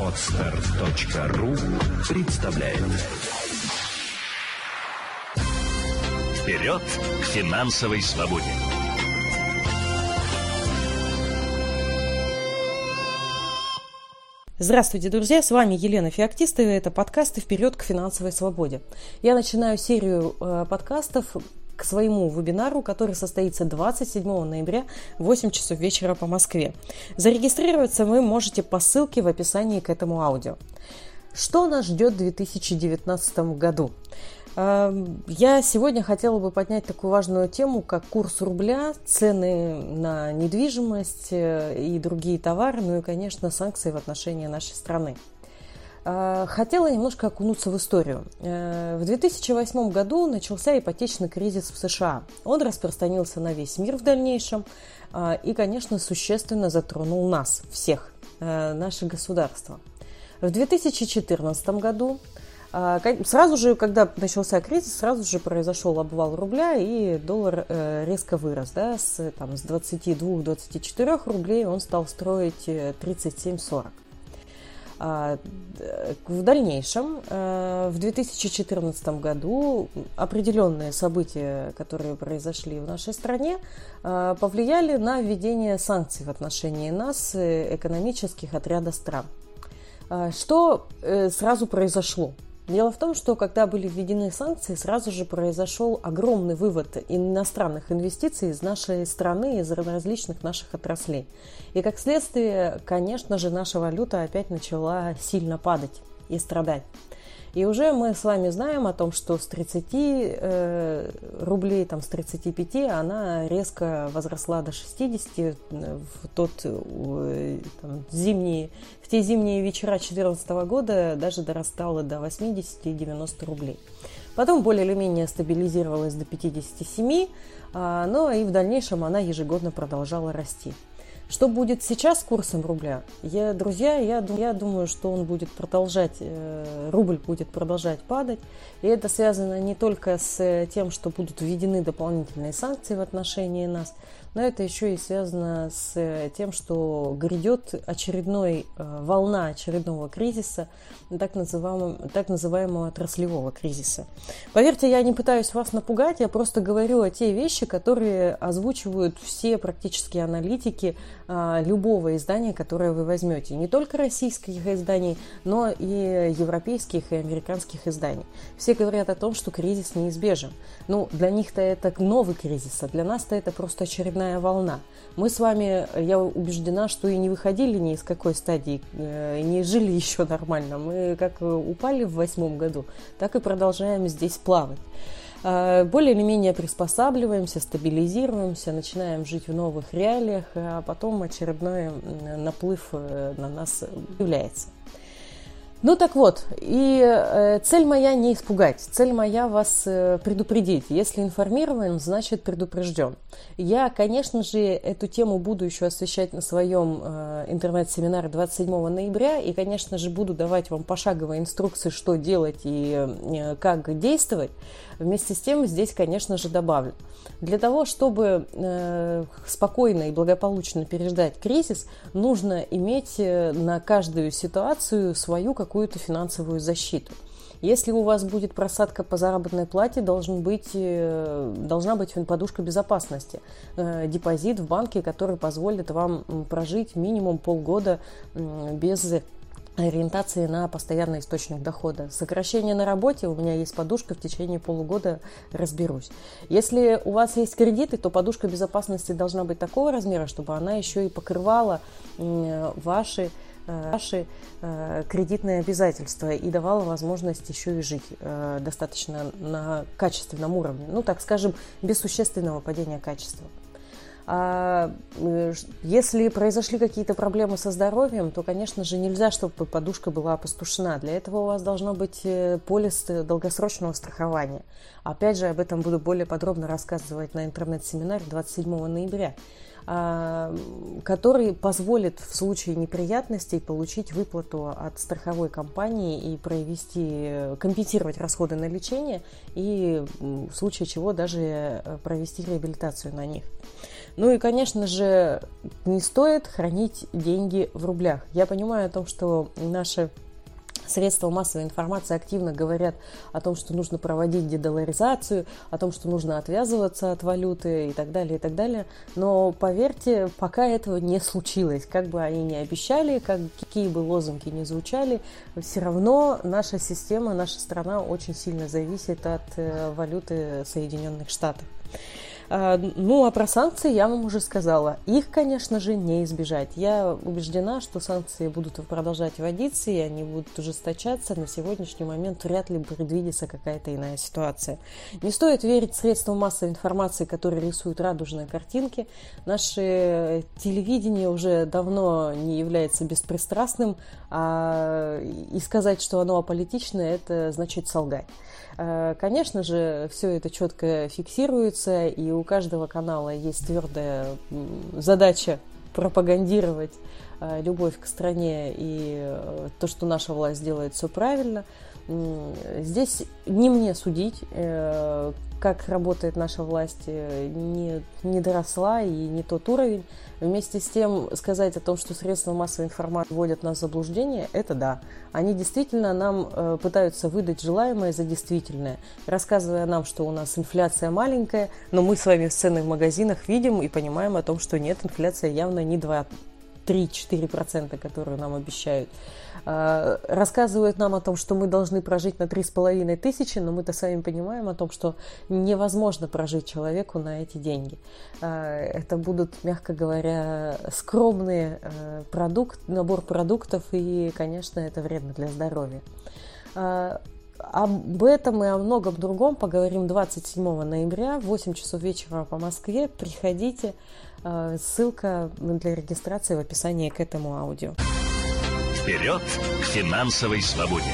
Отстар.ру представляет Вперед к финансовой свободе! Здравствуйте, друзья! С вами Елена Феоктистова. Это подкасты «Вперед к финансовой свободе». Я начинаю серию э, подкастов к своему вебинару, который состоится 27 ноября в 8 часов вечера по Москве. Зарегистрироваться вы можете по ссылке в описании к этому аудио. Что нас ждет в 2019 году? Эм, я сегодня хотела бы поднять такую важную тему, как курс рубля, цены на недвижимость э, и другие товары, ну и, конечно, санкции в отношении нашей страны. Э, хотела немножко окунуться в историю. Э, в 2008 году начался ипотечный кризис в США. Он распространился на весь мир в дальнейшем и, конечно, существенно затронул нас, всех, наше государство. В 2014 году сразу же, когда начался кризис, сразу же произошел обвал рубля, и доллар э, резко вырос. Да, с, там, с 22-24 рублей он стал строить 37-40. Э, а, в дальнейшем, э, в 2014 году, определенные события, которые произошли в нашей стране, повлияли на введение санкций в отношении нас, экономических отряда стран. А, что сразу произошло? Дело в том, что когда были введены санкции, сразу же произошел огромный вывод иностранных инвестиций из нашей страны, из различных наших отраслей. И как следствие, конечно же, наша валюта опять начала сильно падать и страдать. И уже мы с вами знаем о том, что с 30 э, рублей, там, с 35 она резко возросла до 60 э, в тот э, там, зимний, в те зимние вечера 2014 года даже дорастала до 80 и 90 рублей. Потом более или менее стабилизировалась до 57, а, но и в дальнейшем она ежегодно продолжала расти. Что будет сейчас с курсом рубля? Я, друзья, я, я думаю, что он будет продолжать, э, рубль будет продолжать падать. И это связано не только с тем, что будут введены дополнительные санкции в отношении нас, но это еще и связано с тем, что грядет очередной э, волна очередного кризиса, так называемого, так называемого отраслевого кризиса. Поверьте, я не пытаюсь вас напугать, я просто говорю о те вещи, которые озвучивают все практически аналитики а, любого издания, которое вы возьмете. Не только российских изданий, но и европейских и американских изданий. Все говорят о том, что кризис неизбежен. Ну, для них-то это новый кризис, а для нас-то это просто очередной очередная волна. Мы с вами, я убеждена, что и не выходили ни из какой стадии, э, не жили еще нормально. Мы как упали в восьмом году, так и продолжаем здесь плавать э, более или менее приспосабливаемся, стабилизируемся, начинаем жить в новых реалиях, а потом очередной наплыв э, на нас является. Ну так вот, и э, цель моя не испугать, цель моя вас э, предупредить. Если информирован, значит предупрежден. Я, конечно же, эту тему буду еще освещать на своем э, интернет-семинаре 27 ноября, и, конечно же, буду давать вам пошаговые инструкции, что делать и э, как действовать. Вместе с тем здесь, конечно же, добавлю. Для того, чтобы э, спокойно и благополучно переждать кризис, нужно иметь э, на каждую ситуацию свою какую-то финансовую защиту. Если у вас будет просадка по заработной плате, должен быть, э, должна быть подушка безопасности, депозит в банке, который позволит вам прожить минимум полгода без ориентации на постоянный источник дохода. Сокращение на работе, у меня есть подушка, в течение полугода разберусь. Если у вас есть кредиты, то подушка безопасности должна быть такого размера, чтобы она еще и покрывала ваши э, ваши э, кредитные обязательства и давала возможность еще и жить э, достаточно на качественном уровне. Ну, так скажем, без существенного падения качества. А если произошли какие-то проблемы со здоровьем, то, конечно же, нельзя, чтобы подушка была опустошена. Для этого у вас должно быть э, полис долгосрочного страхования. Опять же, об этом буду более подробно рассказывать на интернет-семинаре 27 ноября а, который позволит в случае неприятностей получить выплату от страховой компании и провести, компенсировать расходы на лечение и в случае чего даже э, провести реабилитацию на них. Ну и, конечно же, не стоит хранить деньги в рублях. Я понимаю о том, что наши средства массовой информации активно говорят о том, что нужно проводить дедоларизацию, о том, что нужно отвязываться от валюты и так далее, и так далее. Но поверьте, пока этого не случилось. Как бы они ни обещали, как, какие бы лозунги ни звучали, все равно наша система, наша страна очень сильно зависит от э, валюты Соединенных Штатов. А, ну, а про санкции я вам уже сказала. Их, конечно же, не избежать. Я убеждена, что санкции будут продолжать вводиться, и они будут ужесточаться. На сегодняшний момент вряд ли предвидится какая-то иная ситуация. Не стоит верить средствам массовой информации, которые рисуют радужные картинки. Наше телевидение уже давно не является беспристрастным, а и сказать, что оно аполитичное, это значит солгать. Э, конечно же, все это четко фиксируется, и у каждого канала есть твердая задача пропагандировать любовь к стране и э, то, что наша власть делает все правильно. Здесь не мне судить, как работает наша власть, э, не, не доросла и не тот уровень. Вместе с тем сказать о том, что средства массовой информации вводят нас в заблуждение, это да. Они действительно нам э, пытаются выдать желаемое за действительное, рассказывая нам, что у нас инфляция маленькая, но мы с вами в цены в магазинах видим и понимаем о том, что нет, инфляция явно не 2, 3-4%, которые нам обещают. А, рассказывают нам о том, что мы должны прожить на 3,5 тысячи, но мы-то сами понимаем о том, что невозможно прожить человеку на эти деньги. А, это будут, мягко говоря, скромный а, продукт, набор продуктов, и, конечно, это вредно для здоровья. Об этом и о многом другом поговорим 27 ноября в 8 часов вечера по Москве. Приходите. Ссылка для регистрации в описании к этому аудио. Вперед к финансовой свободе!